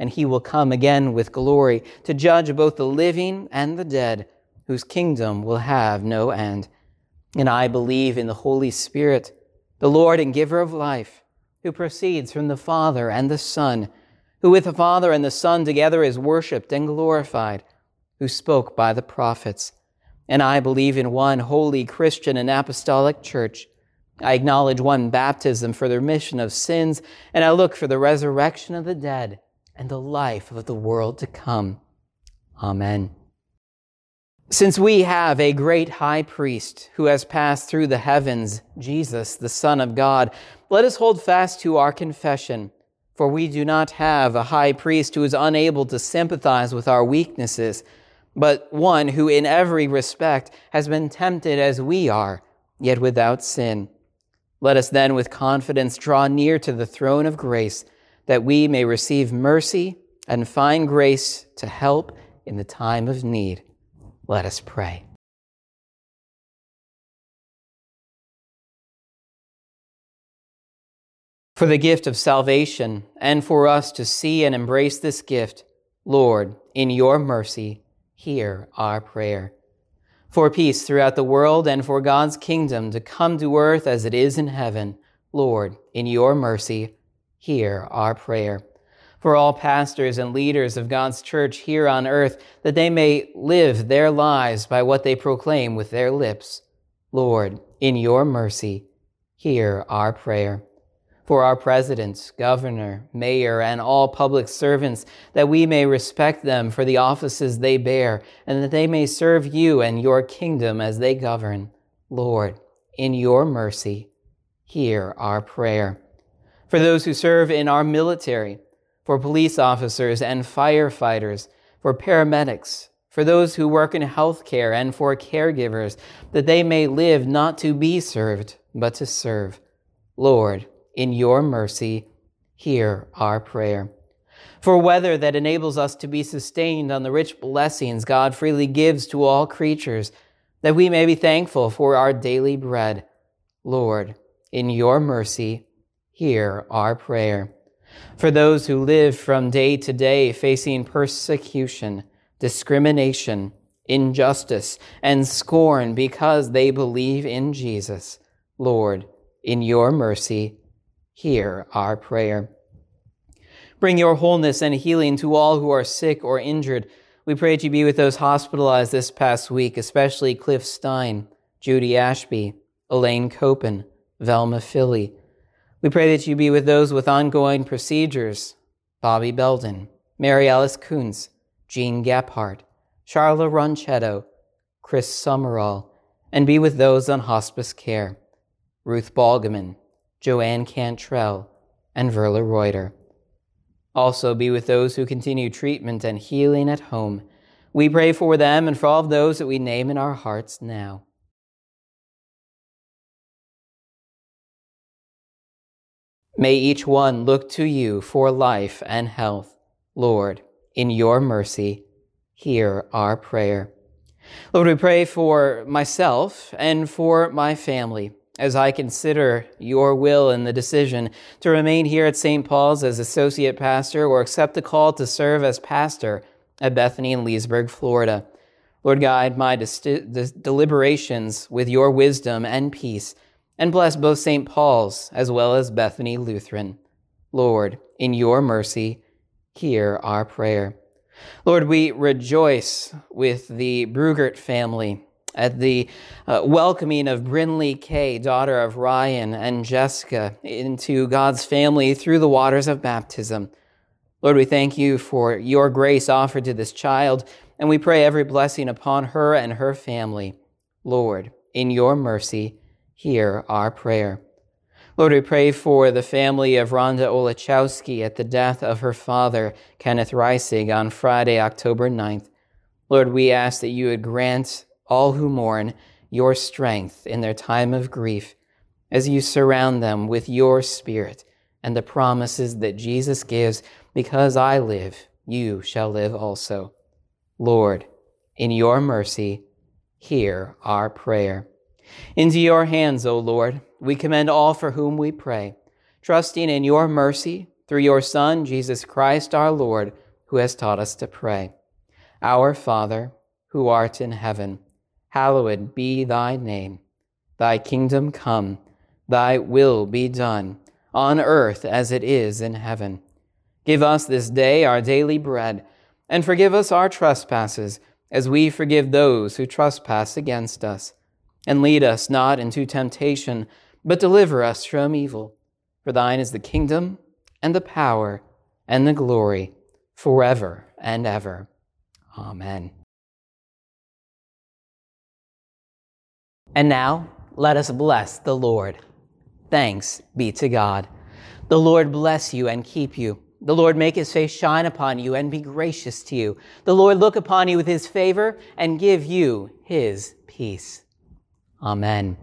and he will come again with glory to judge both the living and the dead, whose kingdom will have no end. And I believe in the Holy Spirit, the Lord and giver of life, who proceeds from the Father and the Son, who with the Father and the Son together is worshiped and glorified, who spoke by the prophets. And I believe in one holy Christian and apostolic church. I acknowledge one baptism for the remission of sins, and I look for the resurrection of the dead and the life of the world to come. Amen. Since we have a great high priest who has passed through the heavens, Jesus, the Son of God, let us hold fast to our confession. For we do not have a high priest who is unable to sympathize with our weaknesses, but one who in every respect has been tempted as we are, yet without sin. Let us then with confidence draw near to the throne of grace that we may receive mercy and find grace to help in the time of need. Let us pray. For the gift of salvation, and for us to see and embrace this gift, Lord, in your mercy, hear our prayer. For peace throughout the world and for God's kingdom to come to earth as it is in heaven, Lord, in your mercy, hear our prayer. For all pastors and leaders of God's church here on earth, that they may live their lives by what they proclaim with their lips. Lord, in your mercy, hear our prayer. For our president, governor, mayor, and all public servants, that we may respect them for the offices they bear, and that they may serve you and your kingdom as they govern. Lord, in your mercy, hear our prayer for those who serve in our military, for police officers and firefighters, for paramedics, for those who work in healthcare and for caregivers, that they may live not to be served, but to serve. Lord, in your mercy, hear our prayer. For weather that enables us to be sustained on the rich blessings God freely gives to all creatures, that we may be thankful for our daily bread. Lord, in your mercy, hear our prayer. For those who live from day to day facing persecution, discrimination, injustice, and scorn because they believe in Jesus, Lord, in your mercy, hear our prayer. Bring your wholeness and healing to all who are sick or injured. We pray that you be with those hospitalized this past week, especially Cliff Stein, Judy Ashby, Elaine Copen, Velma Philly, we pray that you be with those with ongoing procedures Bobby Belden, Mary Alice Kuntz, Jean Gephardt, Charla Ronchetto, Chris Summerall, and be with those on hospice care Ruth Balgaman, Joanne Cantrell, and Verla Reuter. Also be with those who continue treatment and healing at home. We pray for them and for all of those that we name in our hearts now. May each one look to you for life and health. Lord, in your mercy, hear our prayer. Lord, we pray for myself and for my family as I consider your will in the decision to remain here at St. Paul's as associate pastor or accept the call to serve as pastor at Bethany in Leesburg, Florida. Lord, guide my deliberations with your wisdom and peace and bless both St. Paul's as well as Bethany Lutheran. Lord, in your mercy, hear our prayer. Lord, we rejoice with the Brugert family at the uh, welcoming of Brinley Kay, daughter of Ryan and Jessica, into God's family through the waters of baptism. Lord, we thank you for your grace offered to this child, and we pray every blessing upon her and her family. Lord, in your mercy, hear our prayer. Lord, we pray for the family of Rhonda Olachowski at the death of her father, Kenneth Reisig, on Friday, October 9th. Lord, we ask that you would grant all who mourn your strength in their time of grief as you surround them with your spirit and the promises that Jesus gives because I live, you shall live also. Lord, in your mercy, hear our prayer. Into your hands, O Lord, we commend all for whom we pray, trusting in your mercy through your Son, Jesus Christ our Lord, who has taught us to pray. Our Father, who art in heaven, hallowed be thy name. Thy kingdom come, thy will be done, on earth as it is in heaven. Give us this day our daily bread, and forgive us our trespasses, as we forgive those who trespass against us. And lead us not into temptation, but deliver us from evil. For thine is the kingdom, and the power, and the glory, forever and ever. Amen. And now, let us bless the Lord. Thanks be to God. The Lord bless you and keep you. The Lord make his face shine upon you and be gracious to you. The Lord look upon you with his favor and give you his peace. Amen.